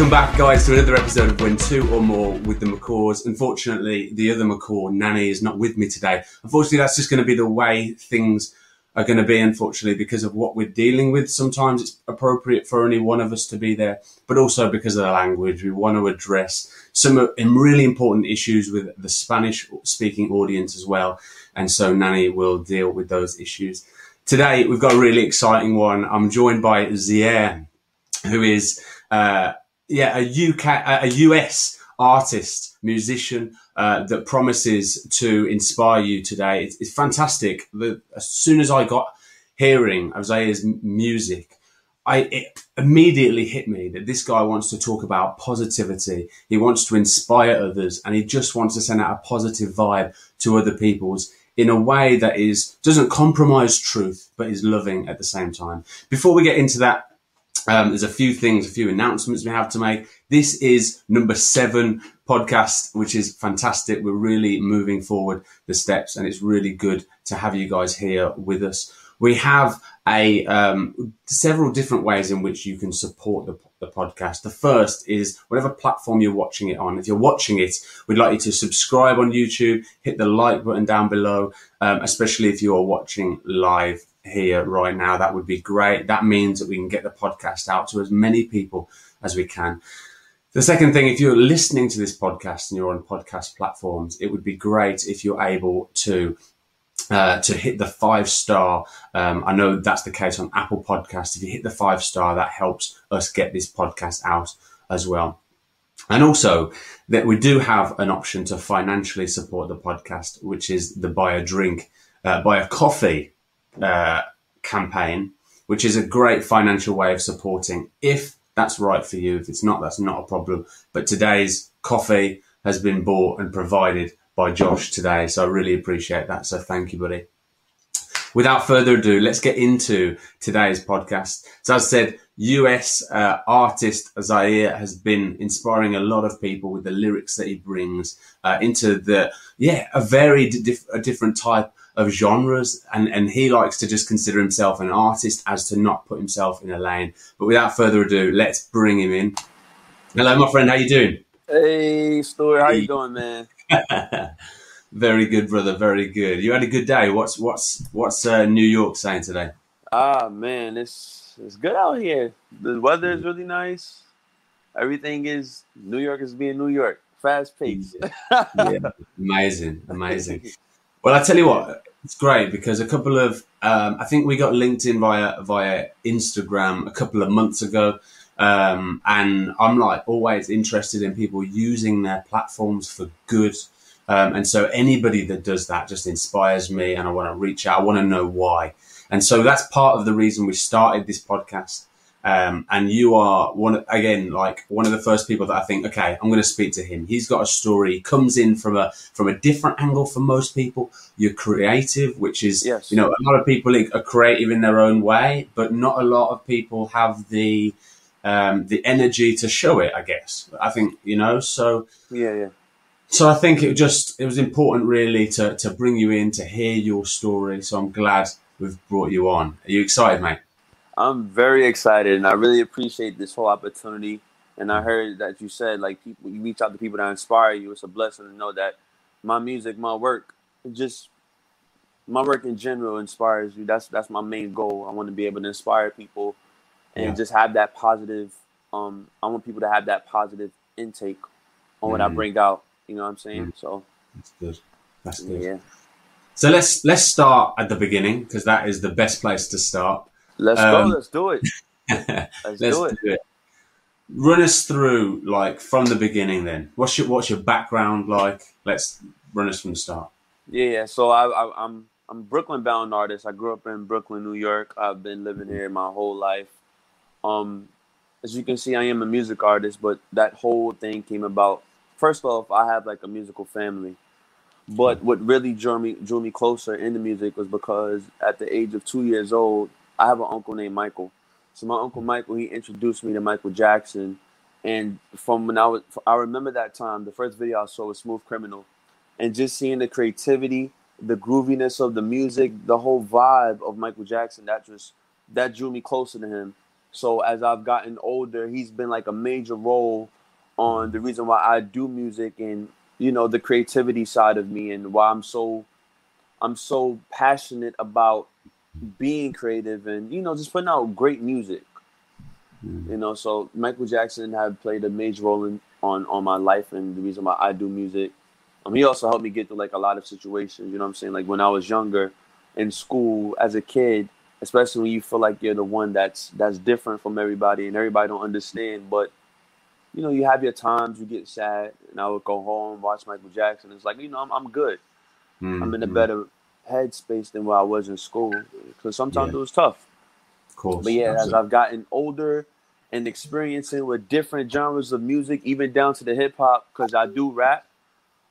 Welcome back, guys, to another episode of When Two or More with the McCaws. Unfortunately, the other McCaw, Nanny, is not with me today. Unfortunately, that's just going to be the way things are going to be, unfortunately, because of what we're dealing with. Sometimes it's appropriate for only one of us to be there, but also because of the language. We want to address some really important issues with the Spanish speaking audience as well. And so Nanny will deal with those issues. Today, we've got a really exciting one. I'm joined by Zaire, who is, uh, yeah, a UK, a US artist, musician uh, that promises to inspire you today. It's, it's fantastic. The, as soon as I got hearing Isaiah's music, I it immediately hit me that this guy wants to talk about positivity. He wants to inspire others, and he just wants to send out a positive vibe to other people's in a way that is doesn't compromise truth, but is loving at the same time. Before we get into that um, there's a few things, a few announcements we have to make. This is number seven podcast, which is fantastic. We're really moving forward the steps, and it's really good to have you guys here with us. We have a um, several different ways in which you can support the, the podcast. The first is whatever platform you're watching it on. If you're watching it, we'd like you to subscribe on YouTube, hit the like button down below, um, especially if you are watching live here right now, that would be great. That means that we can get the podcast out to as many people as we can. The second thing, if you're listening to this podcast and you're on podcast platforms, it would be great if you're able to uh, to hit the five star. Um, I know that's the case on Apple Podcast. If you hit the five star, that helps us get this podcast out as well. And also that we do have an option to financially support the podcast, which is the buy a drink, uh, buy a coffee uh, campaign, which is a great financial way of supporting if that's right for you. If it's not, that's not a problem. But today's coffee has been bought and provided by Josh today. So I really appreciate that. So thank you, buddy. Without further ado, let's get into today's podcast. So as I said, US uh, artist Zaire has been inspiring a lot of people with the lyrics that he brings uh, into the, yeah, a very diff- a different type of genres, and, and he likes to just consider himself an artist as to not put himself in a lane. But without further ado, let's bring him in. Hello, my friend. How you doing? Hey, Stuart. How you doing, man? very good, brother. Very good. You had a good day. What's what's what's uh, New York saying today? Ah, man, it's it's good out here. The weather is really nice. Everything is New York is being New York. Fast pace. yeah. yeah. Amazing, amazing. Well, I tell you what, it's great because a couple of um, I think we got LinkedIn via via Instagram a couple of months ago, um, and I'm like always interested in people using their platforms for good. Um, and so anybody that does that just inspires me, and I want to reach out. I want to know why, and so that's part of the reason we started this podcast. Um, and you are one again, like one of the first people that I think, okay, I'm going to speak to him. He's got a story. He comes in from a from a different angle for most people. You're creative, which is yes. you know a lot of people are creative in their own way, but not a lot of people have the um, the energy to show it. I guess I think you know. So yeah, yeah. So I think it just it was important really to to bring you in to hear your story. So I'm glad we've brought you on. Are you excited, mate? I'm very excited, and I really appreciate this whole opportunity. And I heard that you said like people, you reach out to people that inspire you. It's a blessing to know that my music, my work, just my work in general inspires you. That's that's my main goal. I want to be able to inspire people and yeah. just have that positive. Um, I want people to have that positive intake on mm what I mm-hmm. bring out. You know what I'm saying? mm So that's good. That's good. Yeah. So let's let's start at the beginning because that is the best place to start. Let's um, go. Let's do it. Let's, let's do, it. do, it. Run us through like from the beginning. Then, what's your what's your background like? Let's run us from the start. Yeah, so I, I, I'm I'm Brooklyn bound artist. I grew up in Brooklyn, New York. I've been living here my whole life. Um, as you can see, I am a music artist, but that whole thing came about. First off, I have like a musical family, but what really drew me drew me closer into music was because at the age of two years old, I have an uncle named Michael. So my uncle Michael, he introduced me to Michael Jackson, and from when I was, I remember that time. The first video I saw was Smooth Criminal, and just seeing the creativity, the grooviness of the music, the whole vibe of Michael Jackson, that just that drew me closer to him. So as I've gotten older, he's been like a major role on the reason why I do music and you know the creativity side of me and why I'm so I'm so passionate about being creative and you know just putting out great music. You know, so Michael Jackson had played a major role in on on my life and the reason why I do music. Um, he also helped me get through like a lot of situations. You know what I'm saying? Like when I was younger in school as a kid, especially when you feel like you're the one that's that's different from everybody and everybody don't understand. But you know, you have your times, you get sad, and I would go home, watch Michael Jackson. It's like you know, I'm I'm good. Mm, I'm in a mm, better headspace than where I was in school because sometimes Yeah. it was tough. Of course. But yeah, as absolutely. I've gotten older and experiencing with different genres of music, even down to the hip hop, because I do rap,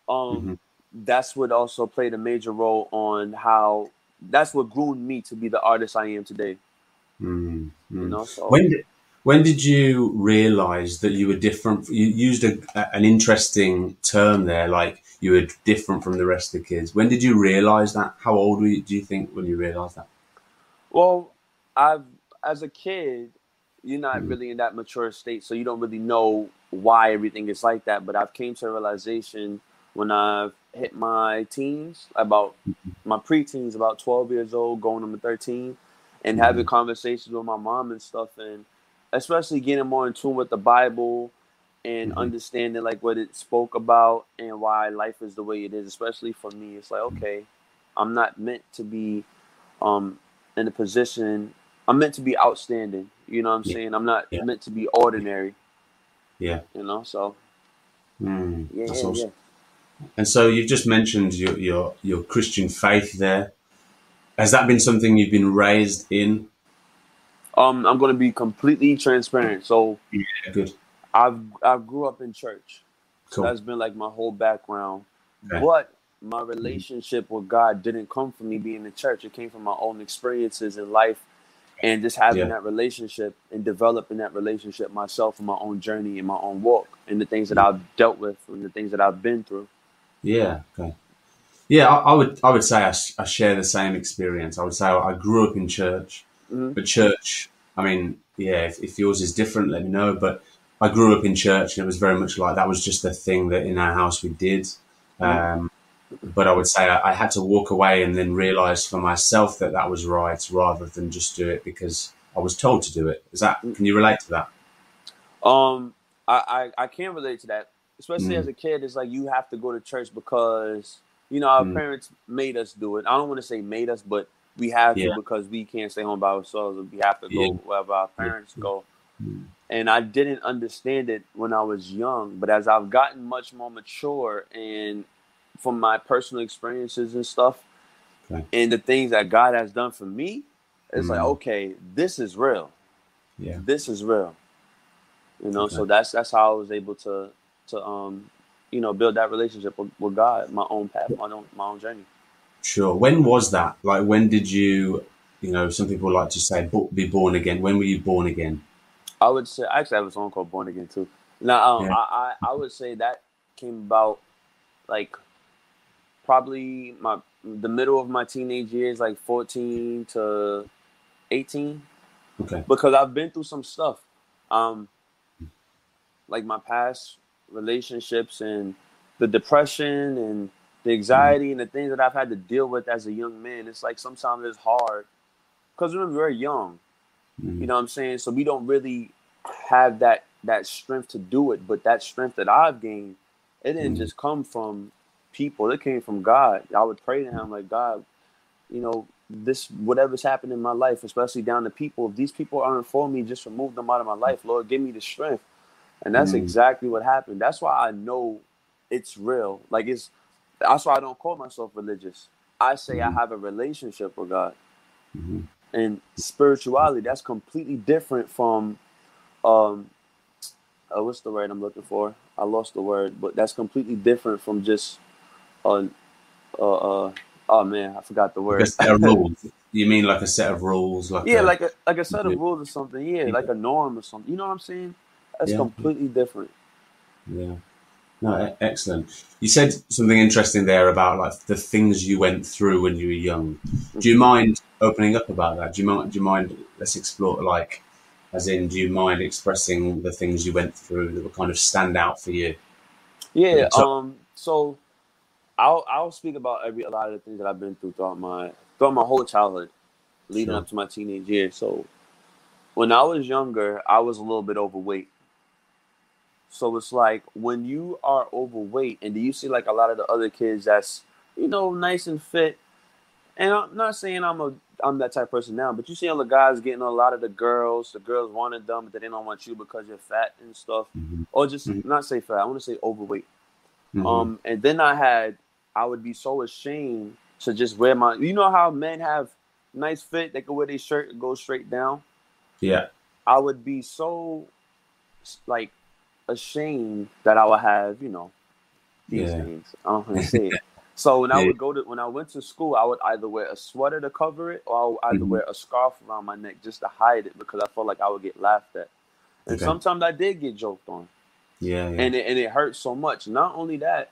um, Mhm. that's what also played a major role on how that's what groomed me to be the artist I am today. Mm, You know, so When did, when did you realize that you were different? You used a, an interesting term there, like you were different from the rest of the kids. When did you realize that? How old were you, do you think when you realized that? well, I've as a kid, you're not Mhm. really in that mature state, so you don't really know why everything is like that. But I've came to a realization when I've hit my teens, about my preteens, about 12 years old, going on to 13, and having conversations with my mom and stuff, and especially getting more in tune with the Bible and Mhm. understanding like what it spoke about and why life is the way it is. Especially for me, it's like okay, I'm not meant to be um in a position. I'm meant to be outstanding. You know what I'm Yeah. saying? I'm not Yeah. meant to be ordinary. Yeah. You know, so Mm, yeah, that's yeah, awesome. And so you've just mentioned your, your your Christian faith there. Has that been something you've been raised in? Um, I'm gonna be completely transparent. So Yeah, good. I've I grew up in church. So Cool. that's been like my whole background. Okay. But my relationship with God didn't come from me being in church. It came from my own experiences in life and just having Yeah. that relationship and developing that relationship myself in my own journey and my own walk and the things that I've dealt with and the things that I've been through. Yeah. Okay. Yeah, I, I would I would say I, sh- I share the same experience. I would say I grew up in church, Mhm. but church. I mean, yeah. If, if yours is different, let me know. But I grew up in church, and it was very much like that was just the thing that in our house we did. Um, but I would say I, I had to walk away and then realize for myself that that was right, rather than just do it because I was told to do it. Is that? Can you relate to that? Um, I, I, I can relate to that, especially Mm. as a kid. It's like you have to go to church because you know our Mm. parents made us do it. I don't want to say made us, but we have Yeah. to because we can't stay home by ourselves. and We have to go Yeah. wherever our parents go. Mm. And I didn't understand it when I was young, but as I've gotten much more mature and from my personal experiences and stuff, Okay. and the things that God has done for me, it's like Mm. okay, this is real Yeah. this is real you know Okay. so that's that's how i was able to to um you know build that relationship with, with god my own path my own my own journey Sure. When was that? Like, when did you? You know, some people like to say be born again. When were you born again? I would say i actually have a song called born again too now um Yeah. I, I i would say that came about like probably my the middle of my teenage years like 14 to 18 Okay. because I've been through some stuff. Um, like my past relationships and the depression and the anxiety and the things that I've had to deal with as a young man. It's like sometimes it's hard because when we're very young. Mm. You know what I'm saying? So we don't really have that that strength to do it. But that strength that I've gained, it didn't Mhm. just come from people. It came from God. I would pray to Him like God, you know, this whatever's happened in my life, especially down to people. If these people aren't for me, just remove them out of my life, Lord. Give me the strength. And that's Mhm. exactly what happened. That's why I know it's real. Like it's that's why I don't call myself religious. I say I Mhm. have a relationship with God Mhm. And spirituality that's completely different from um uh, what's the word i'm looking for i lost the word but that's completely different from just uh uh, uh oh man i forgot the word set of rules. You mean like a set of rules? Like yeah a, like a like a set of rules or something yeah Yeah. like a norm or something you know what i'm saying that's Yeah. completely different Yeah. No, excellent. You said something interesting there about like the things you went through when you were young. Do you mind opening up about that? Do you mind? Do you mind? Let's explore like As in, do you mind expressing the things you went through that were kind of stand out for you? Yeah. So, Um. So I'll I'll speak about every a lot of the things that I've been through throughout my throughout my whole childhood, leading sure. up to my teenage years. So when I was younger, I was a little bit overweight. So it's like when you are overweight, and do you see like a lot of the other kids that's you know nice and fit, and I'm not saying I'm a I'm that type of person now, but you see all the guys getting a lot of the girls. The girls wanted them, but they don't want you because you're fat and stuff, hmm or just hmm not say fat. I want to say overweight. hmm Um, and then I had I would be so ashamed to just wear my. You know how men have nice fit; they can wear their shirt and go straight down. Yeah. I would be so like ashamed that I would have, you know, these Yeah. things. I don't want to say it. So when I would go to when I went to school, I would either wear a sweater to cover it, or I would either hmm wear a scarf around my neck just to hide it because I felt like I would get laughed at. And Okay. sometimes I did get joked on, Yeah. Yeah. and it, and it hurt so much. Not only that,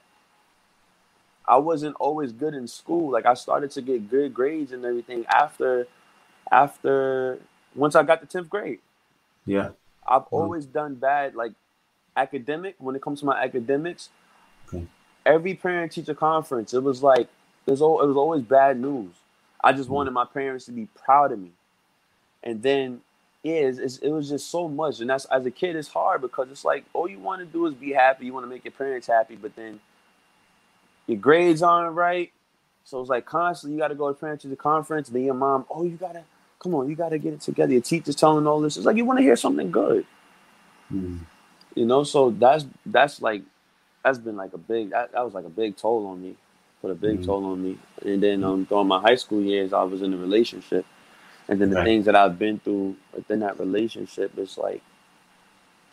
I wasn't always good in school. Like I started to get good grades and everything after after once I got to tenth grade. Yeah. I've Wow. always done bad, like academic. When it comes to my academics, Okay. Every parent teacher conference, it was like it was, it was always bad news. I just Mm. wanted my parents to be proud of me, and then yeah, it's, it's, it was just so much. And that's as a kid, it's hard because it's like all you want to do is be happy. You want to make your parents happy, but then your grades aren't right. So it's like constantly you got to go to parent teacher conference. Then your mom, oh, you gotta come on, you gotta get it together. Your teacher's telling all this. It's like you want to hear something good Mm. you know so that's that's like that's been like a big that, that was like a big toll on me put a big Mm. toll on me and then um during my high school years i was in a relationship and then the Okay. things that i've been through within that relationship it's like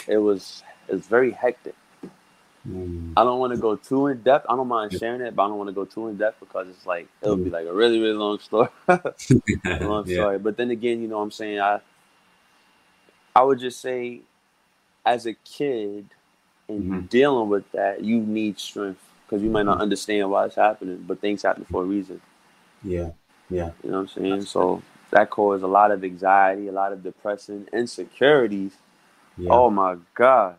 it was it's very hectic Mm. i don't want to go too in depth i don't mind sharing it but i don't want to go too in depth because it's like it'll be Mm. like a really really long story long yeah. story but then again you know what i'm saying i i would just say as a kid and hmm dealing with that, you need strength because you might not understand why it's happening, but things happen for a reason. Yeah. Yeah. You know what I'm saying? So that caused a lot of anxiety, a lot of depression, insecurities. Yeah. Oh my gosh,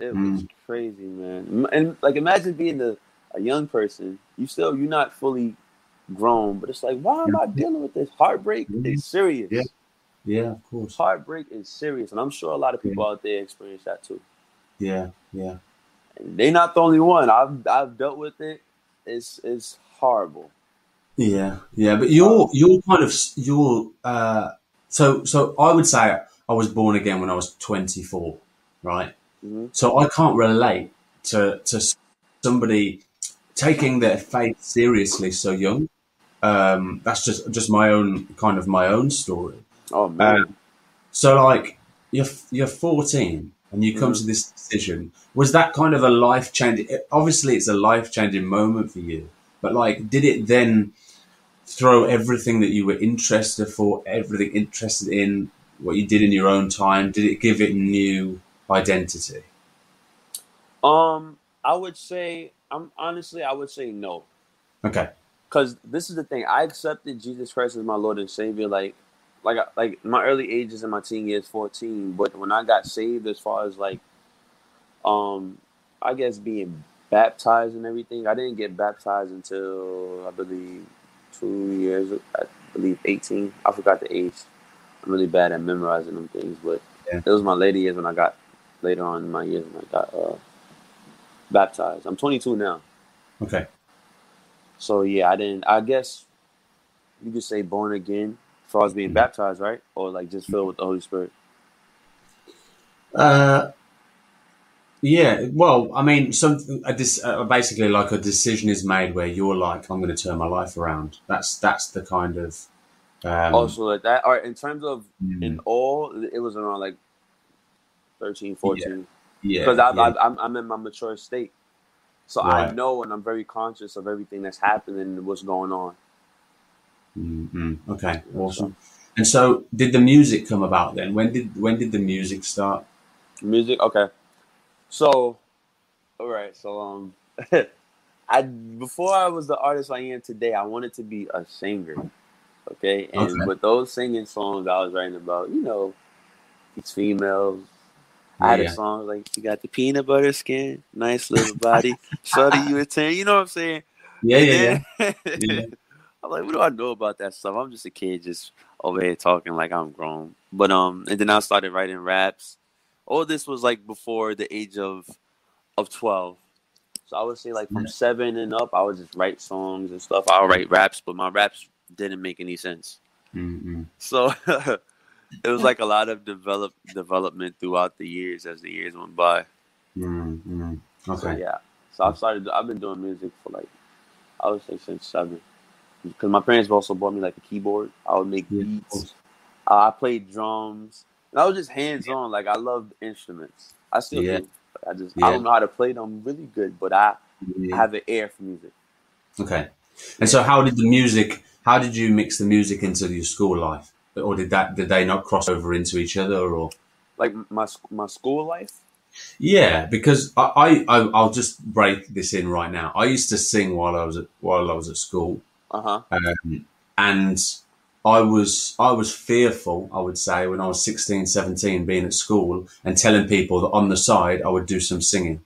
it was Mm. crazy, man. And like, imagine being a, a young person. You still you're not fully grown, but it's like, why am I dealing with this? Heartbreak Yeah. is serious. Yeah. Yeah. Of course. Heartbreak is serious, and I'm sure a lot of Yeah. people out there experience that too. Yeah. Yeah. They're not the only one. I've I've dealt with it. It's it's horrible. Yeah, yeah, but you're you're kind of you're uh so so I would say I was born again when I was 24, right? hmm So I can't relate to to somebody taking their faith seriously so young. Um, that's just just my own kind of my own story. Oh man. Um, so like you're you're 14 and you come hmm to this decision. Was that kind of a life changing? Obviously, it's a life changing moment for you. But like, did it then throw everything that you were interested for, everything interested in, what you did in your own time? Did it give it new identity? Um, I would say I'm honestly I would say no. Okay. Cause this is the thing. I accepted Jesus Christ as my Lord and Savior like like like my early ages in my teen years, fourteen. But when I got saved, as far as like um, I guess being baptized and everything, I didn't get baptized until I believe two years. I believe eighteen. I forgot the age. I'm really bad at memorizing them things, but Yeah. it was my later years when I got later on in my years when I got uh, baptized. I'm 22 now, Okay. so yeah, I didn't. I guess you could say born again, as far as being baptized, right? Or like just filled with the Holy Spirit. Uh, yeah. Well, I mean, something a dis, uh, basically like a decision is made where you're like, I'm going to turn my life around. That's that's the kind of um, Also, like that. All right, in terms of mm, in all, it was around like 13, 14. yeah, because yeah, I've, I'm, I'm in my mature state. So I know and I'm very conscious of everything that's happening and what's going on. Mm-hmm. Okay, You know, so awesome. And so, did the music come about then? When did when did the music start? music, okay. So, all right. So, um, I before I was the artist I am today, I wanted to be a singer. Okay, and Okay. with those singing songs I was writing about, you know, It's females. I had Yeah. a song like you got the peanut butter skin, nice little body, shorty you a ten. You know what I'm saying? Yeah, And yeah, yeah. Yeah. I'm like, what do I know about that stuff? I'm just a kid, just over here talking like I'm grown. But um, and then I started writing raps. All this was like before the age of of twelve. So I would say like from mm-hmm. seven and up, I would just write songs and stuff. I'll write raps, but my raps didn't make any sense. Mm-mm. So it was like a lot of develop development throughout the years as the years went by. Mm-mm. So Okay. yeah. So I've started. I've been doing music for like I would say since seven. Because my parents also bought me like a keyboard. I would make Yeah, beats. Uh, I played drums. And I was just hands on. Like I loved instruments. I still Yeah. do. I just Yeah. I don't know how to play them really good, but I have an ear for music. Okay. And so, how did the music? How did you mix the music into your school life, or did that did they not cross over into each other, or? Like my my school life. Yeah, because I I- I'll just break this in right now. I used to sing while I was at while I was at school, Uh huh. um, and I was I was fearful. I would say when I was 16, 17, being at school and telling people that on the side I would do some singing.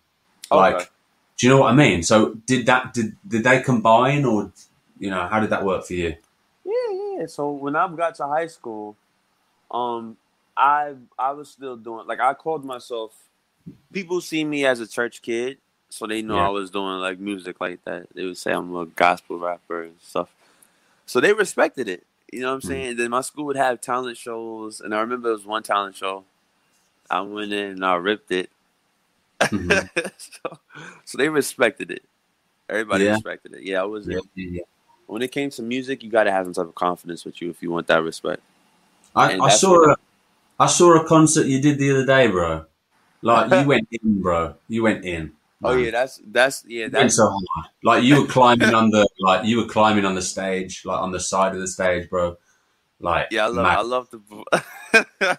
Like, do you know what I mean? So did that did did they combine, or you know how did that work for you? Yeah, yeah. So when I got to high school, um, I I was still doing like I called myself. People see me as a church kid, so they know Yeah. I was doing like music like that. They would say I'm a gospel rapper and stuff. So they respected it. You know what I'm Mm. saying? Then my school would have talent shows, and I remember it was one talent show. I went in and I ripped it. Mhm. so, so they respected it. Everybody Yeah. respected it. Yeah, I was. Yeah, yeah. When it came to music, you got to have some type of confidence with you if you want that respect. I, I saw a, I saw a concert you did the other day, bro. Like you went in, bro. You went in. Oh man. yeah, that's that's yeah, that's so hard. Like you were climbing on the like you were climbing on the stage, like on the side of the stage, bro. Like yeah. I love. I love the.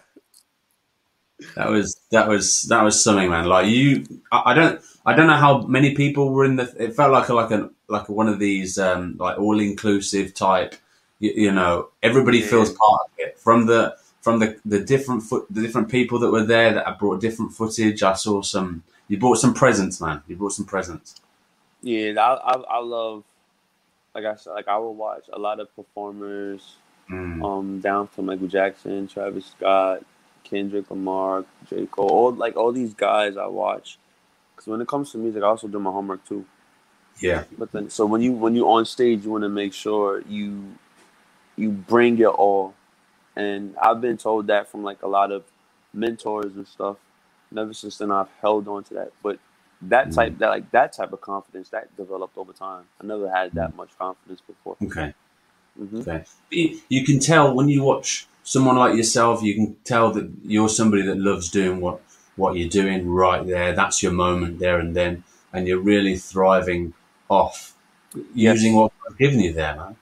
that was that was that was something, man. Like you, I, I don't I don't know how many people were in the. It felt like a, like a like one of these um like all inclusive type. You, you know, everybody Yeah. feels part of it from the from the the different foot the different people that were there that have brought different footage. I saw some. You brought some presents, man. You brought some presents. yeah, I, I I love. Like I said, like I will watch a lot of performers, Mm. um, down to Michael Jackson, Travis Scott, Kendrick Lamar, J Cole, all like all these guys I watch. Because when it comes to music, I also do my homework too. Yeah, But then, so when you when you on stage, you want to make sure you you bring your all. And I've been told that from like a lot of mentors and stuff. Ever since then, I've held on to that. But that type, that like that type of confidence, that developed over time. I never had that much confidence before. okay. hmm Okay. You, you can tell when you watch someone like yourself, you can tell that you're somebody that loves doing what, what you're doing right there. That's your moment there and then. And you're really thriving off Yes. using what I've given you there, man.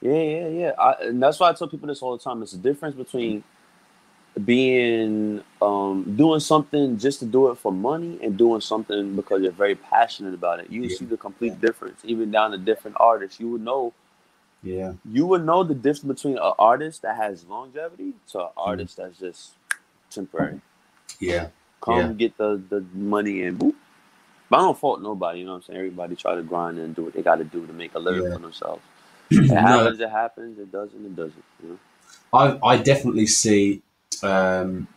Yeah, yeah, yeah. I, and that's why I tell people this all the time. It's the difference between being um, doing something just to do it for money and doing something because you're very passionate about it. You Yeah. see the complete difference, even down to different artists. You would know Yeah. you would know the difference between an artist that has longevity to an artist that's just temporary. Yeah. Come Yeah. get the, the money and boop. But I don't fault nobody, you know what I'm saying? Everybody try to grind and do what they got to do to make a living Yeah. for themselves. It No, happens, it happens. It doesn't, it doesn't. You know? I, I definitely see um,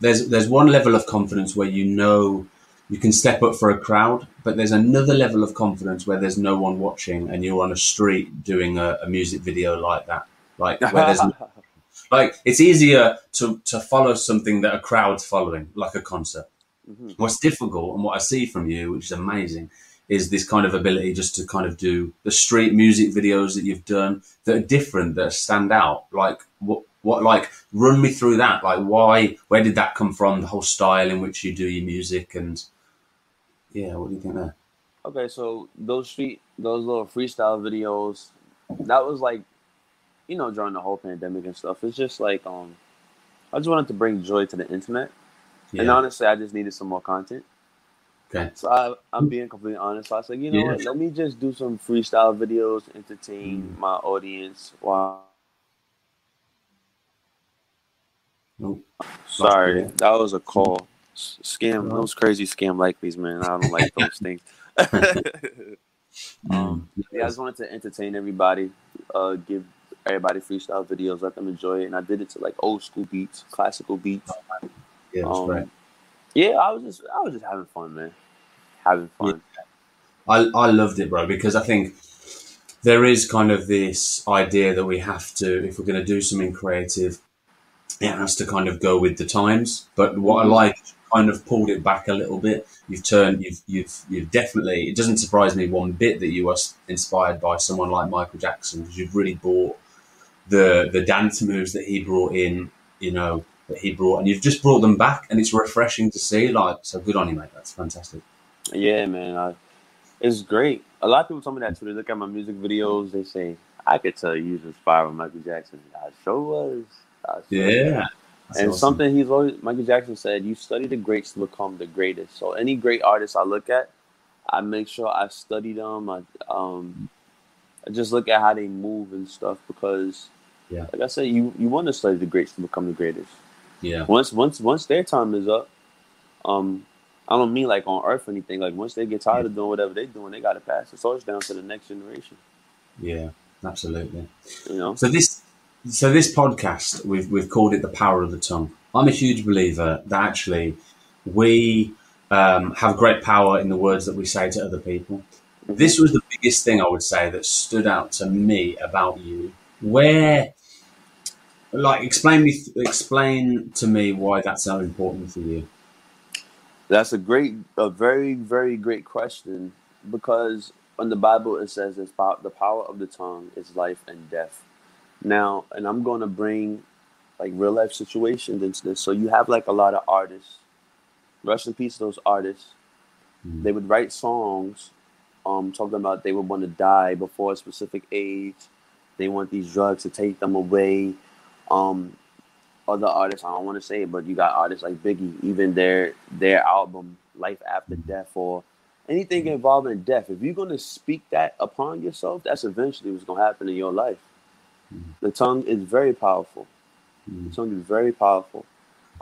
there's there's one level of confidence where you know you can step up for a crowd, but there's another level of confidence where there's no one watching and you're on a street doing a, a music video like that. Like where there's like it's easier to, to follow something that a crowd's following, like a concert. Mhm. What's difficult and what I see from you, which is amazing, is this kind of ability just to kind of do the street music videos that you've done that are different, that stand out. Like what, like run me through that. Like why, where did that come from? The whole style in which you do your music and yeah, what do you think there? Okay, so those street, those little freestyle videos, that was like, you know, during the whole pandemic and stuff. It's just like, um, I just wanted to bring joy to the internet, and honestly, I just needed some more content. Okay. So I, I'm being completely honest. So I said, you know Yeah. what? Let me just do some freestyle videos, entertain Mm. my audience while Oh, Sorry, that was a call. Scam, those crazy scam likelies, man. I don't like those things. um, yeah, I just wanted to entertain everybody, uh, give everybody freestyle videos, let them enjoy it, and I did it to like old school beats, classical beats. yeah, that's Um, great. yeah, I was just, I was just having fun, man. Having fun. I, I loved it, bro, because I think there is kind of this idea that we have to, if we're going to do something creative, it has to kind of go with the times. But what I mm-hmm. like, kind of pulled it back a little bit. You've turned, you've, you've, you've definitely. It doesn't surprise me one bit that you were inspired by someone like Michael Jackson because you've really bought the the dance moves that he brought in, you know, that he brought, and you've just brought them back, and it's refreshing to see. Like, so good on you, mate. That's fantastic. Yeah, man. I, it's great. A lot of people tell me that too. They look at my music videos. They say, "I could tell you was inspired by Michael Jackson." I sure was. Sure. Yeah. That's and awesome. something he's always Michael Jackson said, "You study the greats to become the greatest." So any great artist I look at, I make sure I study them. I um, I just look at how they move and stuff because, Yeah. like I said, you you want to study the greats to become the greatest. Yeah. Once once once their time is up, um, I don't mean like on Earth or anything. Like once they get tired of doing whatever they're doing, they got to pass the torch down to the next generation. Yeah. Absolutely. You know. So this, so this podcast, we've we've called it the power of the tongue. I'm a huge believer that actually we um, have great power in the words that we say to other people. This was the biggest thing I would say that stood out to me about you. Where, like, explain me, explain to me why that's so important for you. That's a great, a very, very great question because in the Bible it says pow- the power of the tongue is life and death. Now, and I'm going to bring like real life situations into this. So you have like a lot of artists. Rest in peace, those artists. Mm. They would write songs, um, talking about they would want to die before a specific age. They want these drugs to take them away. Um, other artists, I don't want to say it, but you got artists like Biggie, even their their album Life After Death or anything involving death. If you're gonna speak that upon yourself, that's eventually what's gonna happen in your life. The tongue is very powerful. The Mm. tongue is very powerful.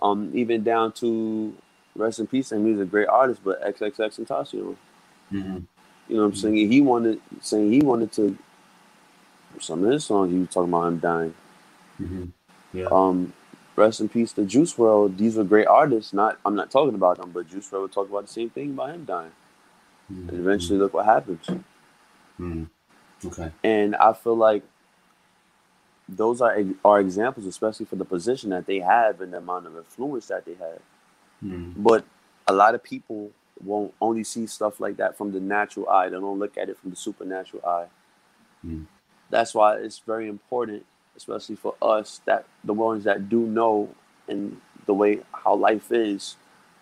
Um, even down to rest in peace, and he's a great artist, but XXXTentacion. Mhm. You know what I'm saying? He wanted saying he wanted to some of his songs he was talking about him dying. Mhm. Yeah. Um, rest in peace to Juice WRLD. These were great artists. Not I'm not talking about them, but Juice WRLD would talk about the same thing about him dying. And Mhm. eventually look what happens. Mhm. Okay. And I feel like those are are examples, especially for the position that they have and the amount of influence that they have. Mm. But a lot of people won't only see stuff like that from the natural eye. They don't look at it from the supernatural eye. Mm. That's why it's very important, especially for us, that the ones that do know and the way how life is,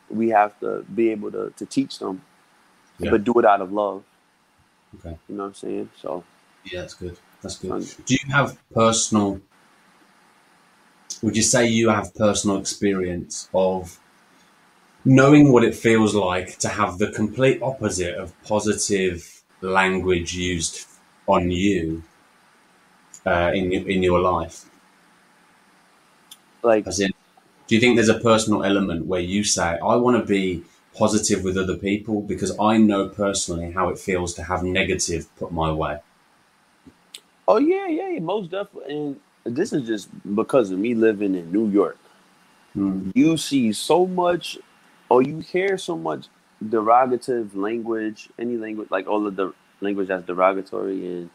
we have to be able to, to teach them, Yeah. but do it out of love. Okay. You know what I'm saying? So Yeah, that's good. That's good. Do you have personal? Would you say you have personal experience of knowing what it feels like to have the complete opposite of positive language used on you uh, in your- in your life? like As in, do you think there's a personal element where you say, "I want to be positive with other people because I know personally how it feels to have negative put my way"? Oh yeah, yeah, most definitely. And this is just because of me living in New York. Mm. You see so much, or you hear so much derogative language, any language, like all of the language that's derogatory and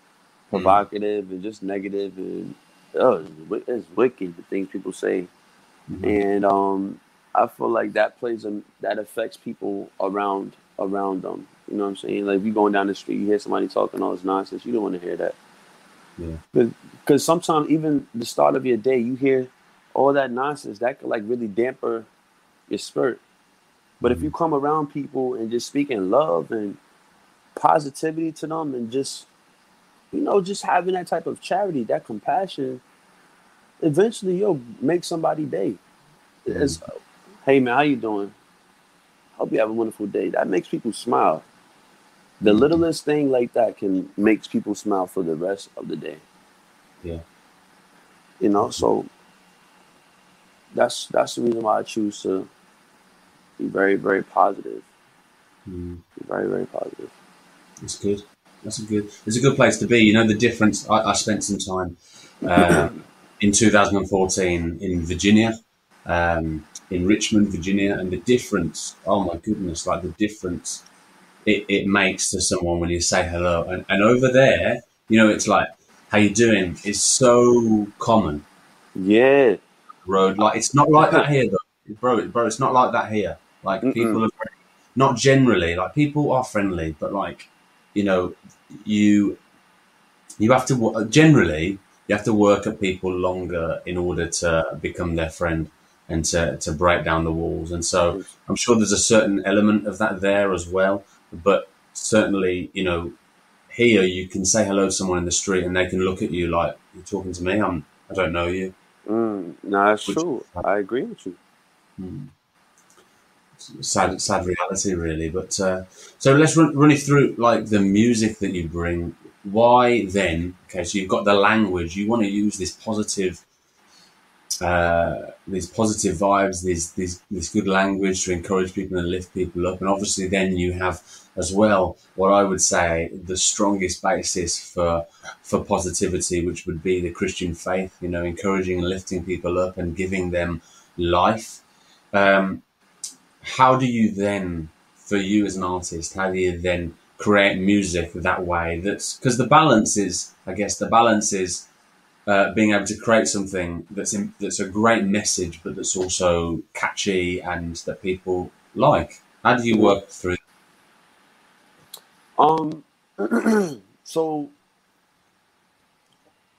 provocative and just negative and oh, it's, wicked the things people say. Mhm. And um, I feel like that plays a that affects people around around them. You know what I'm saying? Like if you going down the street, you hear somebody talking all this nonsense, you don't want to hear that. Yeah. Because sometimes even the start of your day, you hear all that nonsense that could like really damper your spirit. But if you mm-hmm. come around people and just speak in love and positivity to them and just you know just having that type of charity, that compassion, eventually you'll make somebody day. It's, mm-hmm. hey man, how you doing? Hope you have a wonderful day. That makes people smile. The littlest thing like that can makes people smile for the rest of the day. Yeah. You know, so that's that's the reason why I choose to be very very positive. Mm. Be very very positive. That's good. That's a good. It's a good place to be. You know the difference. I, I spent some time uh, in 2014 in Virginia, um, in Richmond, Virginia, and the difference. Oh my goodness! Like the difference it, it makes to someone when you say hello. And, and over there, you know, it's like, "How you doing?" is so common. Yeah. Road like it's not like that here, though, bro. Bro, it's not like that here. Like Mm-mm. people are not generally like people are friendly, but like you know, you you have to generally you have to work at people longer in order to become their friend and to, to break down the walls. And so I'm sure there's a certain element of that there as well. But certainly, you know, here you can say hello to someone in the street and they can look at you like you're talking to me. I'm I don't know you. Mm, no, that's Which- true. I agree with you. Hmm. Sad, sad reality, really. But uh, so let's run, run it through like the music that you bring. Why then? Okay, so you've got the language. You want to use this positive, uh, these positive vibes, these these this good language to encourage people and lift people up. And obviously, then you have as well what I would say the strongest basis for for positivity, which would be the Christian faith. You know, encouraging and lifting people up and giving them life. Um, how do you then, for you as an artist, how do you then create music that way? That's because the balance is, I guess, the balance is uh, being able to create something that's in, that's a great message, but that's also catchy and that people like. How do you work through? Um, so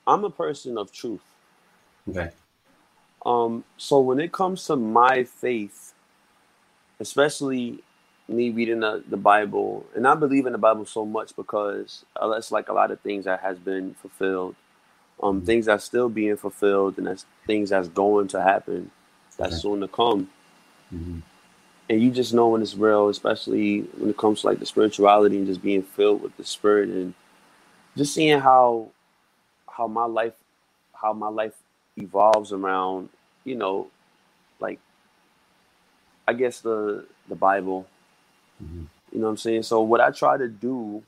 I'm a person of truth. Okay. Um, so when it comes to my faith, especially me reading the, the Bible, and I believe in the Bible so much because uh, that's like a lot of things that has been fulfilled, um, Mhm. things that's still being fulfilled, and that's things that's going to happen, that's Okay. soon to come. hmm And you just know when it's real, especially when it comes to like the spirituality and just being filled with the Spirit and just seeing how how my life how my life evolves around you know like i guess the the bible. Hmm you know what i'm saying? So what i try to do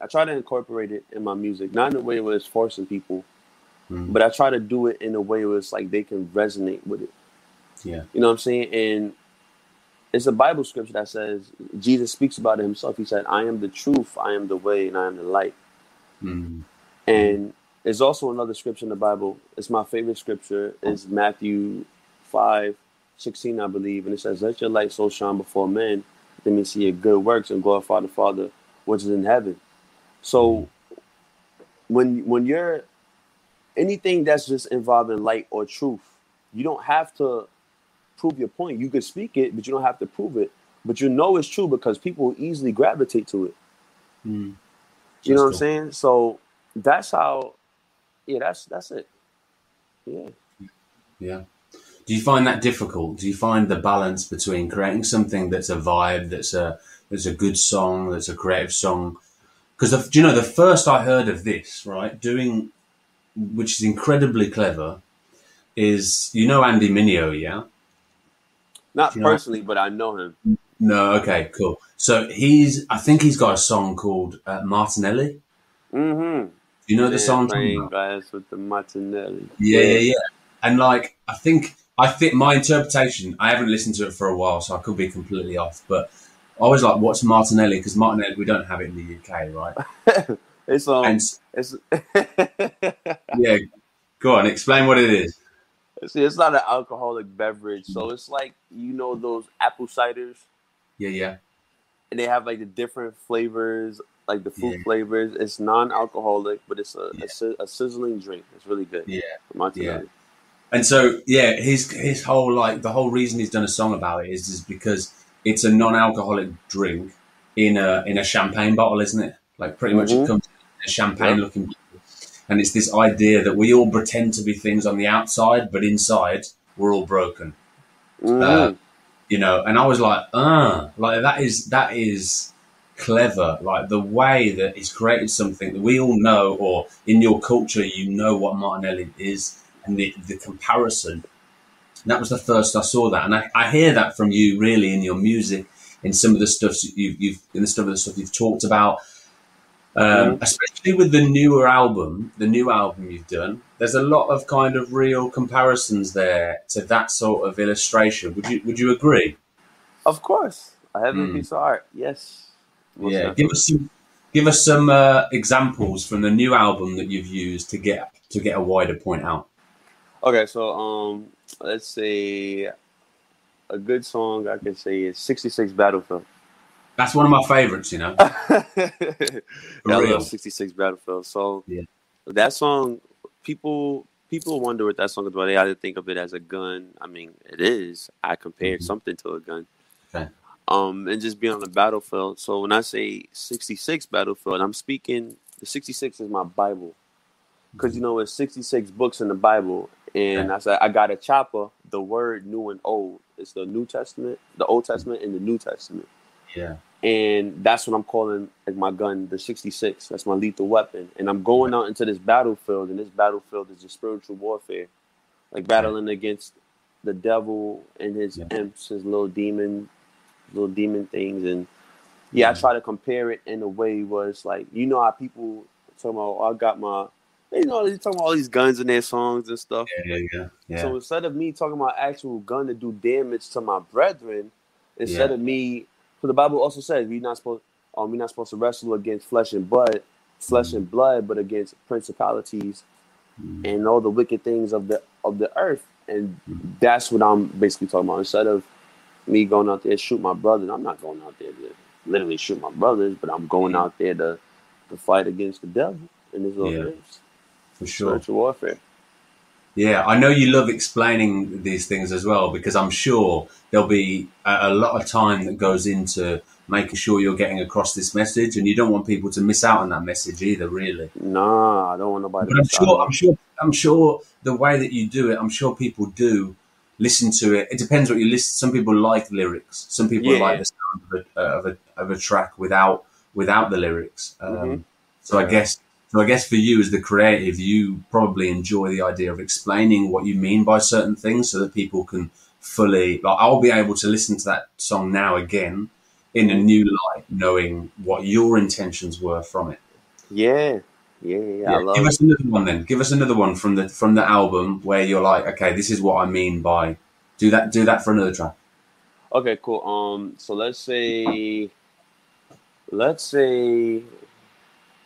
i try to incorporate it in my music not in a way where it's forcing people hmm but i try to do it in a way where it's like they can resonate with it. Yeah. you know what i'm saying? And it's a bible scripture that says jesus speaks about it himself he said i am the truth i am the way and i am the light hmm And there's also another scripture in the Bible. It's my favorite scripture. It's Matthew 5, 16, I believe. And it says, Let your light so shine before men, that they may see your good works and glorify the Father which is in heaven. So when when you're anything that's just involving light or truth, you don't have to prove your point. You could speak it, but you don't have to prove it. But you know it's true because people easily gravitate to it. hmm You know what I'm saying? So that's how. Yeah, that's that's it. Yeah. Yeah. Do you find that difficult? Do you find the balance between creating something that's a vibe, that's a that's a good song, that's a creative song? Because you know the first I heard of this, right? Doing, which is incredibly clever, is you know Andy Mineo, yeah? Not you know- personally, but I know him. No, okay, cool. So he's, I think he's got a song called uh, Martinelli. Mm-hmm. You know the song? Playing glass with the Martinelli. Yeah, yeah, yeah. And like, I think, I think my interpretation, I haven't listened to it for a while, so I could be completely off. But I was like, what's Martinelli? Because Martinelli, we don't have it in the UK, right? It's um, And it's yeah, go on, explain what it is. See, it's not an alcoholic beverage, so it's like you know those apple ciders, Yeah, yeah, and they have like the different flavors, like the fruit Yeah. flavors. It's non-alcoholic, but it's a, Yeah. a, a sizzling drink. It's really good. yeah. Martinelli. And so, yeah, his his whole like the whole reason he's done a song about it is is because it's a non-alcoholic drink in a in a champagne bottle, isn't it? Like pretty much Mhm. it comes in a champagne-looking and it's this idea that we all pretend to be things on the outside, but inside we're all broken. Mhm. Uh, you know and i was like uh like that is that is clever like the way that he's created something that we all know or in your culture you know what martinelli is and the, the comparison that was the first I saw that, and I, I hear that from you really in your music, in some of the stuff you've, you've in the stuff of the stuff you've talked about. Um, Mhm. especially with the newer album, the new album you've done, there's a lot of kind of real comparisons there to that sort of illustration. Would you Would you agree? Of course, a heavy Mm. piece of art. Yes. Yeah, give us some give us some uh, examples from the new album that you've used to get to get a wider point out. Okay, so um, let's say a good song I could say is "66 Battlefield." That's one of my favorites, you know. yeah, I love "66 Battlefield." So Yeah. that song, people people wonder what that song is about. They either think of it as a gun. I mean, it is. I compared Mhm. something to a gun. Okay. Um, and just be on the battlefield. So when I say "66 Battlefield," I'm speaking. The 66 is my Bible, because you know it's 66 books in the Bible, and Okay. I said I got a chopper. The word new and old. It's the New Testament, the Old Testament, and the New Testament Yeah, and that's what I'm calling like my gun, the 66. That's my lethal weapon, and I'm going out into this battlefield, and this battlefield is just spiritual warfare, like battling against the devil and his Yeah. imps, his little demon, little demon things, and yeah, I Mhm. try to compare it in a way where it's like you know how people talking about, oh, I got my, you know, they talking about all these guns in their songs and stuff. yeah, yeah. yeah. So instead of me talking about actual gun to do damage to my brethren, instead Yeah. of me, so the Bible also says we're not supposed, um, we're not supposed to wrestle against flesh and blood, flesh and blood, but against principalities and all the wicked things of the of the earth, and that's what I'm basically talking about. Instead of me going out there to shoot my brothers, I'm not going out there to literally shoot my brothers, but I'm going out there to to fight against the devil and his little Yeah. for sure. spiritual warfare. Yeah, I know you love explaining these things as well because I'm sure there'll be a, a lot of time that goes into making sure you're getting across this message, and you don't want people to miss out on that message either, really. No, I don't want nobody. But to I'm sure, I'm sure, I'm sure the way that you do it, I'm sure people do listen to it. It depends what you listen. Some people like lyrics. Some people Yeah. like the sound of a, of a of a track without without the lyrics. Um, Mhm. So I guess, so I guess for you as the creative, you probably enjoy the idea of explaining what you mean by certain things, so that people can fully. Like, I'll be able to listen to that song now again in a new light, knowing what your intentions were from it. Yeah, yeah, yeah. I love Give us another one then. Give us another one from the from the album where you're like, okay, this is what I mean by. Do that. Do that for another track. Okay, cool. Um, so let's say, let's say,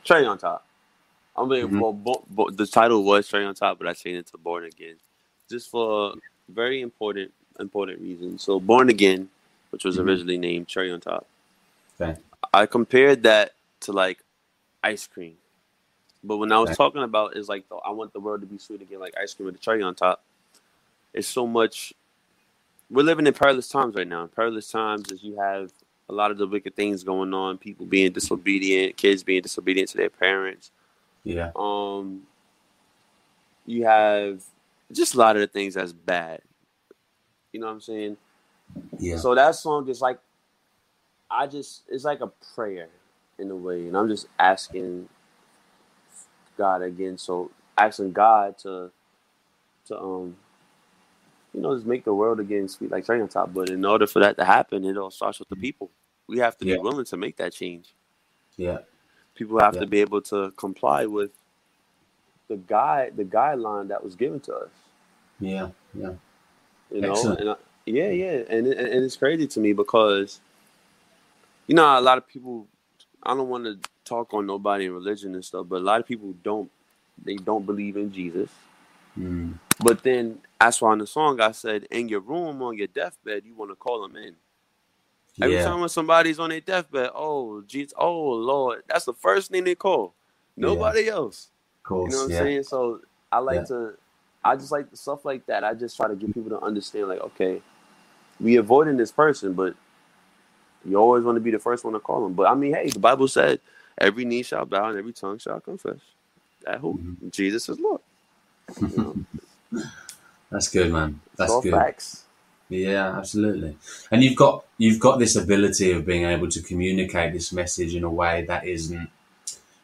Cherry on top. I'm being Mhm. well, bo- bo- the title was Cherry on top, but I changed it to Born Again, just for very important important reasons. So Born Again, which was Mhm. originally named Cherry on Top. Okay. I compared that to like ice cream, but when I was Okay. talking about is like the, I want the world to be sweet again, like ice cream with a cherry on top. It's so much. We're living in perilous times right now. Perilous times is you have a lot of the wicked things going on. People being disobedient, kids being disobedient to their parents. Yeah. Um, you have just a lot of the things that's bad. You know what I'm saying? Yeah. So that song is like, I just it's like a prayer in a way, and I'm just asking God again. So asking God to to um you know just make the world again sweet like cherry on top. But in order for that to happen, it all starts with the people. We have to Yeah. be willing to make that change. Yeah. People have Yeah. to be able to comply with the guide the guideline that was given to us. Yeah. Yeah. you know Excellent. and I, yeah yeah and, it, and it's crazy to me because you know a lot of people i don't want to talk on nobody in religion and stuff but a lot of people don't they don't believe in jesus Mm. but then that's why in the song i said in your room on your deathbed you want to call him in every Yeah. time when somebody's on their deathbed oh jesus oh lord that's the first thing they call nobody else Of course. you know what yeah. I'm saying? So I like Yeah. to, I just like stuff like that. I just try to get people to understand, like, okay, we avoiding this person, but you always want to be the first one to call them. But I mean, hey, the Bible said every knee shall bow and every tongue shall confess that who Mhm. Jesus is Lord. You know, That's good, man. That's all good. facts. Yeah, absolutely. And you've got you've got this ability of being able to communicate this message in a way that isn't,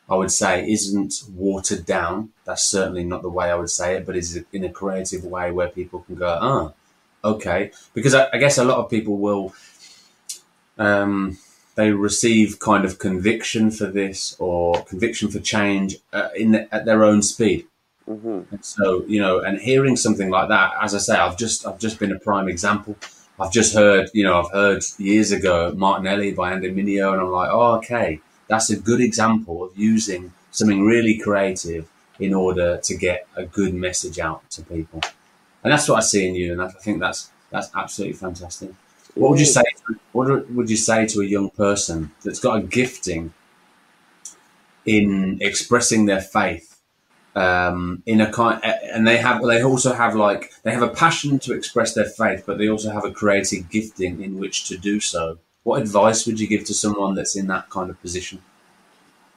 I would say, isn't watered down. That's certainly not the way I would say it, but is in a creative way where people can go, ah, okay, because I, I guess a lot of people will, um, they receive kind of conviction for this or conviction for change uh, in the, at their own speed. Hmm so you know, and hearing something like that, as I say, I've just I've just been a prime example. I've just heard, you know, I've heard years ago Martinelli by Andy Mineo, and I'm like, oh, okay, that's a good example of using something really creative in order to get a good message out to people. And that's what I see in you, and I think that's that's absolutely fantastic. What would you say? What would you say to a young person that's got a gifting in expressing their faith um, in a kind, and they have they also have like they have a passion to express their faith, but they also have a creative gifting in which to do so. What advice would you give to someone that's in that kind of position?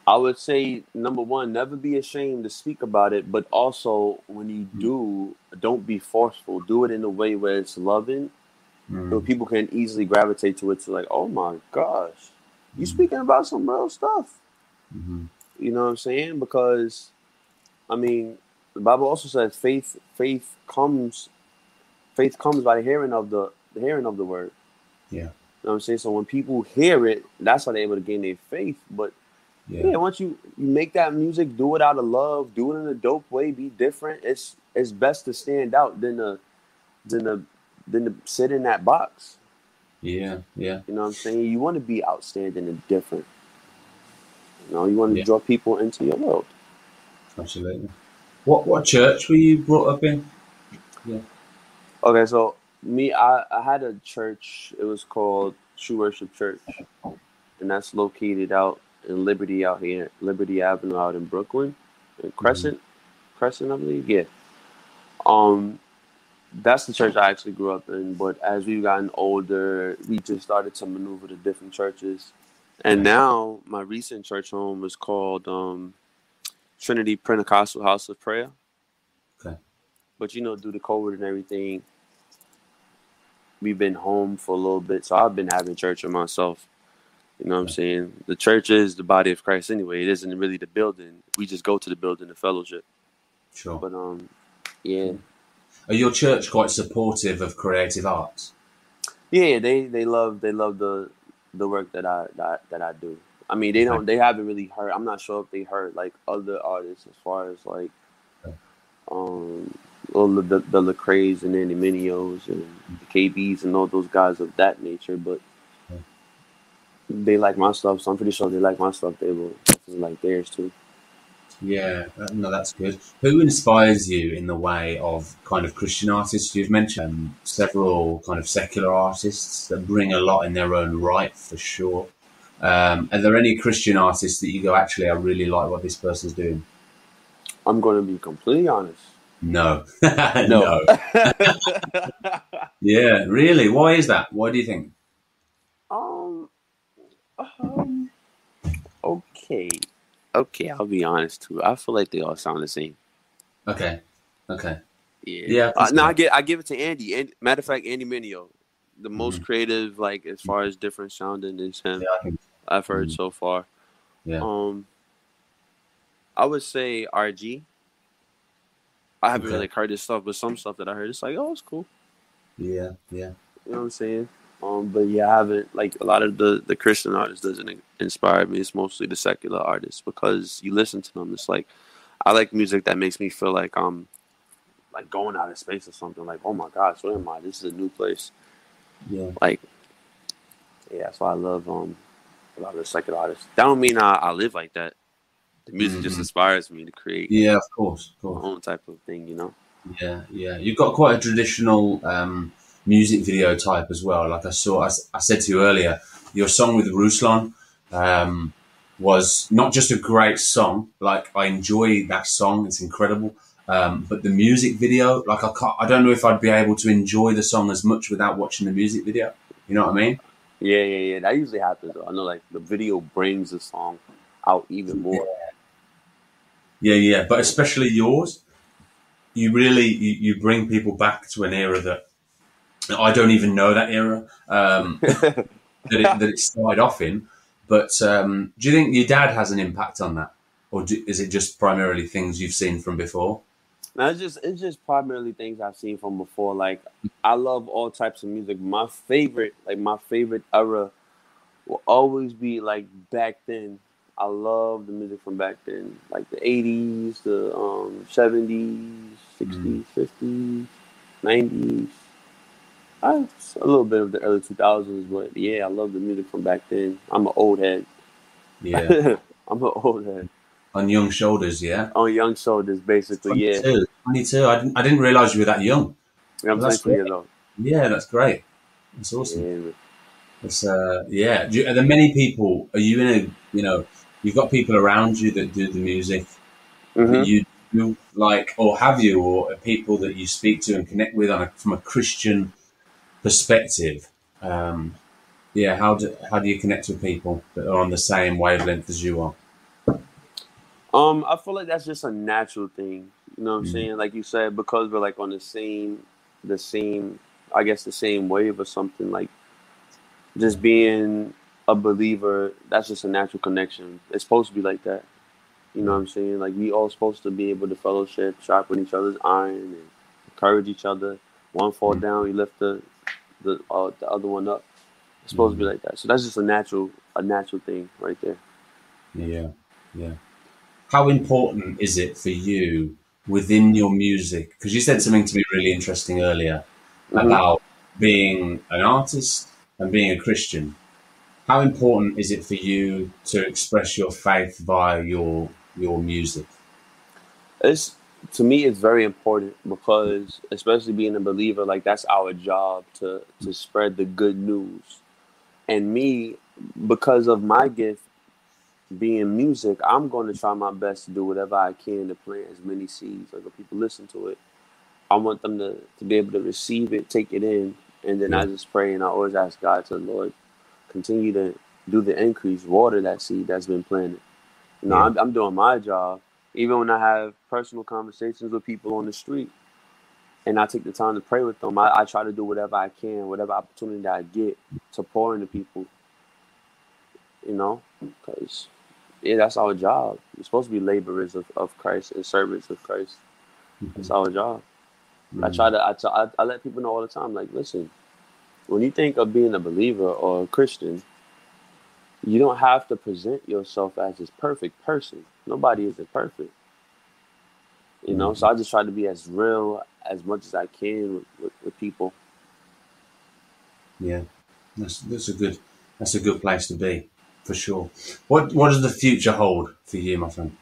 I would say number one, never be ashamed to speak about it, but also when you do, don't be forceful. Do it in a way where it's loving, so Mm, people can easily gravitate to it. To like, oh my gosh, you mm, speaking about some real stuff. mhm. You know what I'm saying? Because I mean, the Bible also says faith faith comes faith comes by the hearing of the, the hearing of the word. Yeah, You know what I'm saying? So when people hear it, that's how they're able to gain their faith. But yeah, yeah, once you, you make that music, do it out of love, do it in a dope way, be different. It's it's best to stand out than to than to than to sit in that box. yeah, yeah, You know what I'm saying? You want to be outstanding and different. You know, you want to yeah. draw people into your world. Absolutely. What what church were you brought up in? Yeah. Okay, so me, I, I had a church. It was called True Worship Church, and that's located out in Liberty out here, Liberty Avenue out in Brooklyn, in hmm Crescent, Crescent, I believe. Yeah. Um, that's the church I actually grew up in. But as we've gotten older, we just started to maneuver to different churches, and now my recent church home is called um, Trinity Pentecostal House of Prayer. Okay. But you know, due to COVID and everything, we've been home for a little bit, so I've been having church with myself. You know what I'm saying? The church is the body of Christ anyway. It isn't really the building. We just go to the building to fellowship. Sure. But um, yeah, Are your church quite supportive of creative arts? yeah, they they love they love the the work that I that, that I do. I mean, they don't they haven't really heard. I'm not sure if they heard like other artists as far as like um all the the, the Lecrae's and Andy Mineos and the KBs and all those guys of that nature, but they like my stuff, so I'm pretty sure they like my stuff. They will like theirs too. Yeah, no, that's good. Who inspires you in the way of kind of Christian artists? You've mentioned um, several kind of secular artists that bring a lot in their own right, for sure. Um, are there any Christian artists that you go, actually, I really like what this person's doing? I'm going to be completely honest. No, No. Yeah, really. Why is that? Why do you think? um, um, okay, okay. I'll be honest too. I feel like they all sound the same. Okay, okay. Yeah. Yeah, Uh, no. I get. I give it to Andy. And matter of fact, Andy Mineo, the most creative, like as far as different sounding is him. Yeah. I've heard Mhm. so far. Yeah. Um, I would say RG. I haven't Okay. really heard his stuff, but some stuff that I heard, it's like, oh, it's cool. Yeah, yeah. You know what I'm saying? Um, but yeah, I haven't like a lot of the the Christian artists doesn't inspire me. It's mostly the secular artists because you listen to them. It's like I like music that makes me feel like I'm like going out of space or something. Like, oh my gosh, where am I? This is a new place. Yeah. Like, yeah, that's why I love um a lot of the secular artists. That don't mean I, I live like that. The music just Mhm. inspires me to create Yeah, of course, of my own type of thing. You know? Yeah, yeah. You've got quite a traditional um, music video type as well. Like I saw, I, I said to you earlier, your song with Ruslan um, was not just a great song. Like I enjoy that song; it's incredible. Um, but the music video, like I can't, I don't know if I'd be able to enjoy the song as much without watching the music video. You know what I mean? Yeah, yeah, yeah. That usually happens. Though. I know like the video brings the song out even more. Yeah, yeah. But especially yours, you really you, you bring people back to an era that I don't even know that era. Um, that it, that it started off in. But um, do you think your dad has an impact on that, or do, is it just primarily things you've seen from before? Now it's just it's just primarily things I've seen from before. Like I love all types of music. My favorite, like my favorite era, will always be like back then. I love the music from back then, like the '80s, the um, '70s, '60s, '50s, '90s. I, a little bit of the early 2000s, but yeah, I love the music from back then. I'm an old head. Yeah. I'm an old head On young shoulders, yeah. on young shoulders, basically. Yeah, 22. 22. I didn't, I didn't realize you were that young. Yeah, I'm That's 22 years old. Yeah, that's great. That's awesome. Yeah. It's uh, yeah. Do you, are there many people? Are you in a you know? You've got people around you that do the music Mhm. that you do like, or have you, or people that you speak to and connect with on a, from a Christian perspective? Um, yeah, how do how do you connect with people that are on the same wavelength as you are? Um, I feel like that's just a natural thing. You know what I'm Mhm. saying? Like you said, because we're like on the same, the same, I guess the same wave or something. Like just being a believer, that's just a natural connection. It's supposed to be like that. You know what I'm saying? Like we all supposed to be able to fellowship, sharpen each other's iron, and encourage each other. One fall Mhm. down, you lift the the uh, the other one up. It's supposed to be like that. So that's just a natural a natural thing right there. Yeah, yeah. How important is it for you within your music? Because you said something to me really interesting earlier Mhm. about being an artist and being a Christian. How important is it for you to express your faith via your your music? It's to me it's very important because especially being a believer, like that's our job to to spread the good news. And me, because of my gift being music, I'm going to try my best to do whatever I can to plant as many seeds. Like when people listen to it, I want them to, to be able to receive it, take it in, and then I just pray and I always ask God to Lord continue to do the increase, water that seed that's been planted. You know, Yeah. I'm, I'm doing my job. Even when I have personal conversations with people on the street, and I take the time to pray with them, I, I try to do whatever I can, whatever opportunity I get to pour into people. You know, because yeah, that's our job. We're supposed to be laborers of, of Christ and servants of Christ. Mm-hmm. That's our job. I try mm-hmm. to I, t- I I let people know all the time, like, listen, when you think of being a believer or a Christian, you don't have to present yourself as this perfect person. Nobody is perfect. You know, mm-hmm. so I just try to be as real as much as I can with, with, with people. Yeah, that's that's a good that's a good place to be for sure. What what does the future hold for you, my friend?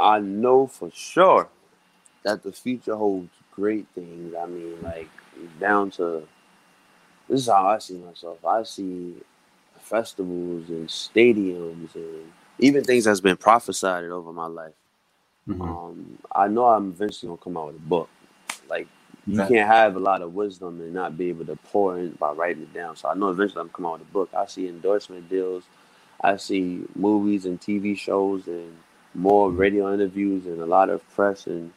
I know for sure that the future holds great things. I mean, like down to this is how I see myself. I see festivals and stadiums and even things that's been prophesied over my life. Mhm. Um, I know I'm eventually gonna come out with a book. Like you can't have a lot of wisdom and not be able to pour in by writing it down. So I know eventually I'm gonna out with a book. I see endorsement deals. I see movies and TV shows and more radio interviews and a lot of press and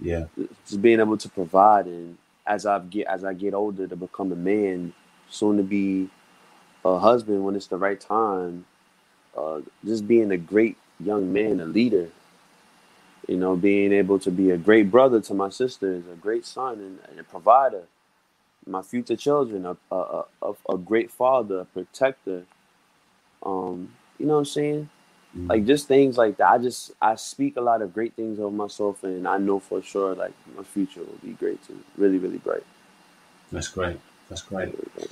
Yeah, just being able to provide and as I get as I get older to become a man, soon to be a husband when it's the right time. Uh, just being a great young man, a leader. You know, being able to be a great brother to my sisters, a great son, and, and a provider. My future children, a, a, a, a great father, a protector. Um, you know what I'm saying? Mm. like just things like that. I just I speak a lot of great things over myself, and I know for sure like my future will be great too, really really bright. that's great. That's great. Really bright.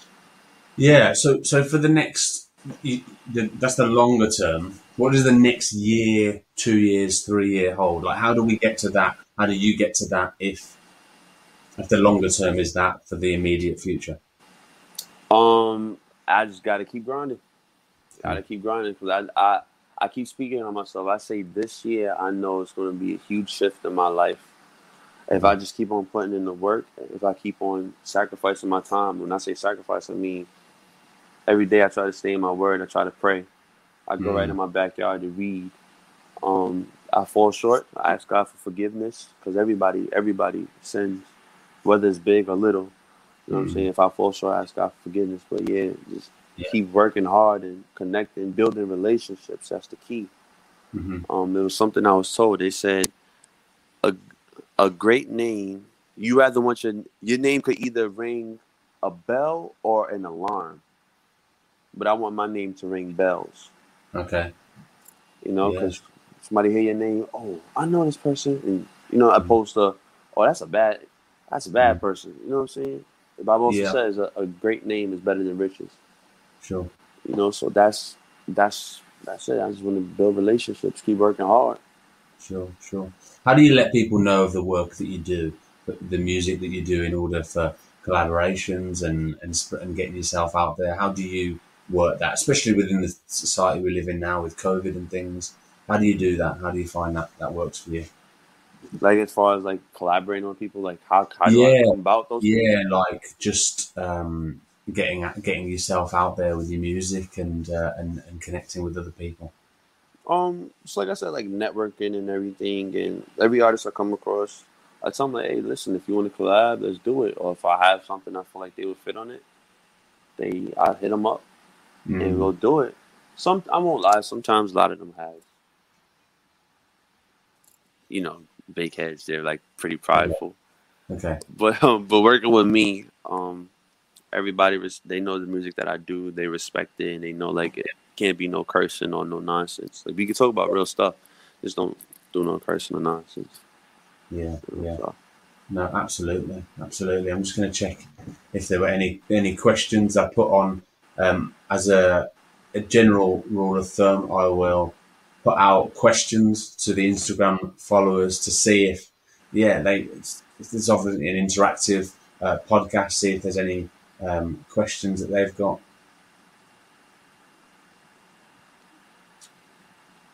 Yeah. So, so for the next, you- the, that's the longer term. What does the next year, two years, three year hold? Like, how do we get to that? How do you get to that? If, if the longer term is that for the immediate future? Um, I just got to keep grinding. Got to keep grinding because I I I keep speaking on myself. I say this year I know it's going to be a huge shift in my life. If I just keep on putting in the work, if I keep on sacrificing my time, when I say sacrifice, I mean every day I try to stay in my word. I try to pray. I go right Mm. in my backyard to read. Um, I fall short. I ask God for forgiveness because everybody, everybody sins, whether it's big or little. You know what I'm Mm. saying? If I fall short, I ask God for forgiveness. But yeah, just Yeah. keep working hard and connecting, building relationships. That's the key. hmm Um, it was something I was told. They said a a great name. You rather want your your name could either ring a bell or an alarm, but I want my name to ring bells. Okay. You know, Yeah. because somebody hear your name, oh, I know this person, and you know, Mhm. opposed to, oh, that's a bad, that's a bad Mhm. person. You know what I'm saying? The Bible also Yeah. says a, a great name is better than riches. Sure. You know, so that's that's that's it. I just want to build relationships, keep working hard. Sure. Sure. How do you let people know of the work that you do, the, the music that you do, in order for collaborations and and and getting yourself out there? How do you work that, especially within the society we live in now with COVID and things? How do you do that? How do you find that that works for you? Like as far as like collaborating with people, like how how do I Yeah. come about those? things? Yeah, like just um, getting getting yourself out there with your music and uh, and and connecting with other people. Um, so like I said, like networking and everything, and every artist I come across, I tell them like, hey, listen, if you want to collab, let's do it. Or if I have something I feel like they would fit on it, they I hit them up and Mm. we'll do it. Some I won't lie. Sometimes a lot of them have, you know, big heads. They're like pretty prideful. Okay. But um, but working with me, um, everybody res- they know the music that I do. They respect it, and they know like it can't be no cursing or no nonsense. Like we can talk about real stuff, just don't do no cursing or nonsense. Yeah. Yeah. so. No, absolutely, absolutely. I'm just going to check if there were any any questions I put on um, as a a general rule of thumb. I will put out questions to the Instagram followers to see if yeah they it's, it's obviously an interactive uh, podcast. See if there's any um, questions that they've got.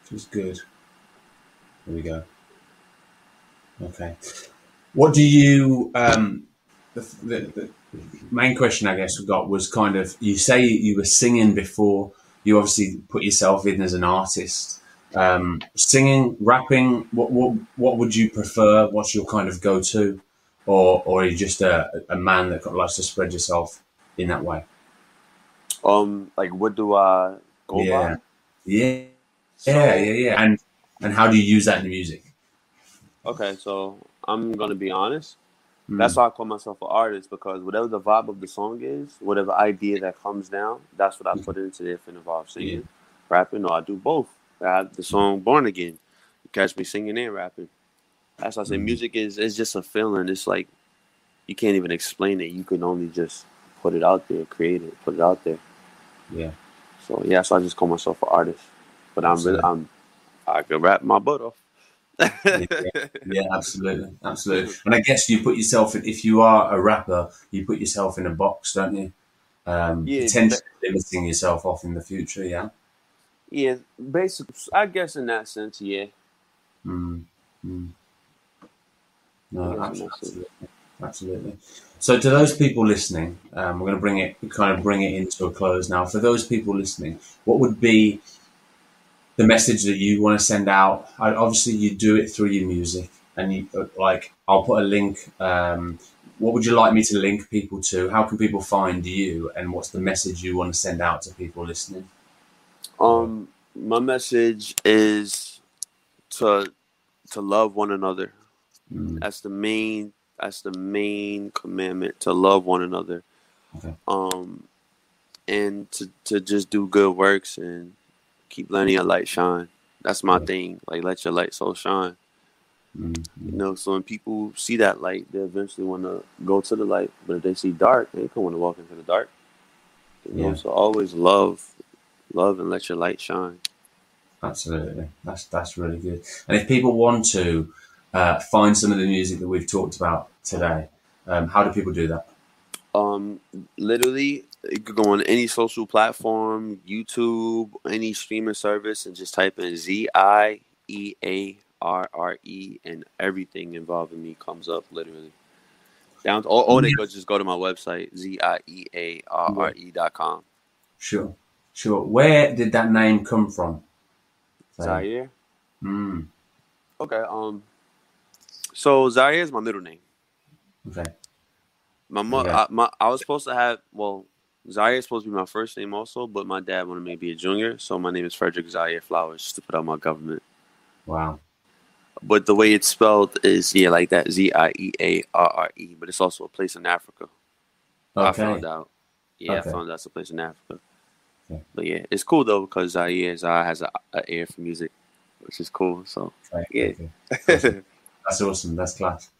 Which is good. Here we go. Okay. What do you? Um, the, the, the main question I guess we got was kind of you say you were singing before. You obviously put yourself in as an artist. Um, singing, rapping. What what what would you prefer? What's your kind of go to, or or are you just a, a man that likes to spread yourself in that way? Um, like what do I go Yeah. by? Yeah, So, yeah, yeah, yeah. And and how do you use that in the music? Okay, so I'm gonna be honest. Mm. That's why I call myself an artist because whatever the vibe of the song is, whatever idea that comes down, that's what I put into it. If it involves singing, rapping, or I do both. I have the song "Born Again." You catch me singing and rapping. That's why I say Mhm. music is is just a feeling. It's like you can't even explain it. You can only just put it out there, create it, put it out there. yeah. So yeah, so I just call myself an artist. But I'm really I'm I can rap my butt off. Yeah, absolutely, absolutely. And I guess you put yourself in, if you are a rapper, you put yourself in a box, don't you? Um, Yeah, potentially limiting yourself off in the future. Yeah. Yeah, basically, I guess in that sense, yeah. Mm, mm. No, I guess in abs- that sense. absolutely, absolutely. So, to those people listening, um, we're going to bring it, kind of bring it into a close now. For those people listening, what would be the message that you want to send out? I, obviously, you do it through your music, and you uh, like. I'll put a link. Um, what would you like me to link people to? How can people find you? And what's the message you want to send out to people listening? Um, my message is to to love one another. Mm, That's the main. That's the main commandment to love one another. Okay. Um, and to to just do good works and keep letting your light shine. That's my Yeah. thing. Like let your light so shine. mm, You know, so when people see that light, they eventually want to go to the light. But if they see dark, they don't want to walk into the dark. You know, so always love, love, and let your light shine. Absolutely, that's that's really good. And if people want to uh, find some of the music that we've talked about today, um, how do people do that? Um, literally, you could go on any social platform, YouTube, any streaming service, and just type in Z I E A R R E, and everything involving me comes up. Literally, down. Or, or they could just go to my website, Z I E A R R E dot com. Sure, sure. Where did that name come from? Zaire. Mm, Okay. Um. So Zaire is my middle name. okay. My mo- Okay. I, my I was supposed to have well, Zaire is supposed to be my first name also, but my dad wanted me to be a junior, so my name is Frederick Zaire Flowers just to put out my government. Wow. but the way it's spelled is yeah, like that Z I E A R R E. But it's also a place in Africa. I found out. Yeah, Okay. I found out it's a place in Africa. Okay. But yeah, it's cool though because yeah, Zara has a, a ear for music, which is cool. So Okay, Yeah. okay. That's awesome. That's class.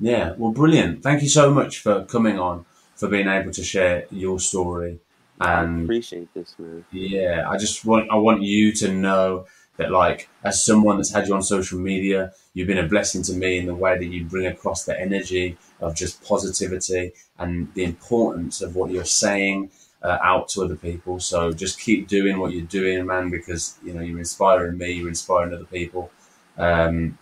Yeah, well, brilliant. Thank you so much for coming on, for being able to share your story. I And appreciate this, man. yeah, I just want I want you to know that, like, as someone that's had you on social media, you've been a blessing to me in the way that you bring across the energy of just positivity and the importance of what you're saying uh, out to other people. So just keep doing what you're doing, man, because you know you're inspiring me, you're inspiring other people. Um,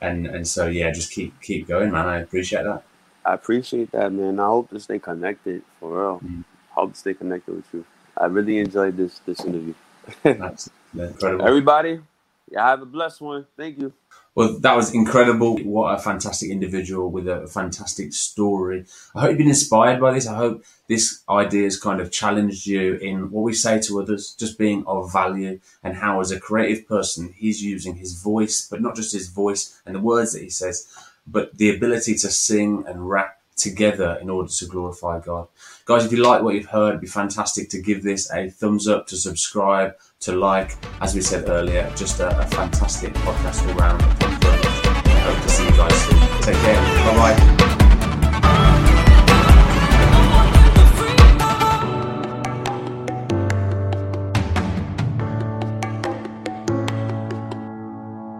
and and so yeah, just keep keep going, man. I appreciate that. I appreciate that, man. I hope to stay connected for real. Mm. Hope to stay connected with you. I really enjoyed this this interview. That's incredible. Everybody, yeah, have a blessed one. Thank you. Well, that was incredible. What a fantastic individual with a fantastic story. I hope you've been inspired by this. I hope this idea has kind of challenged you in what we say to others, just being of value, and how, as a creative person, he's using his voice, but not just his voice and the words that he says, but the ability to sing and rap together in order to glorify God. Guys, if you like what you've heard, it'd be fantastic to give this a thumbs up, to subscribe, to like. As we said earlier, just a, a fantastic podcast all round. Hope to see you guys soon. Take care. Bye bye.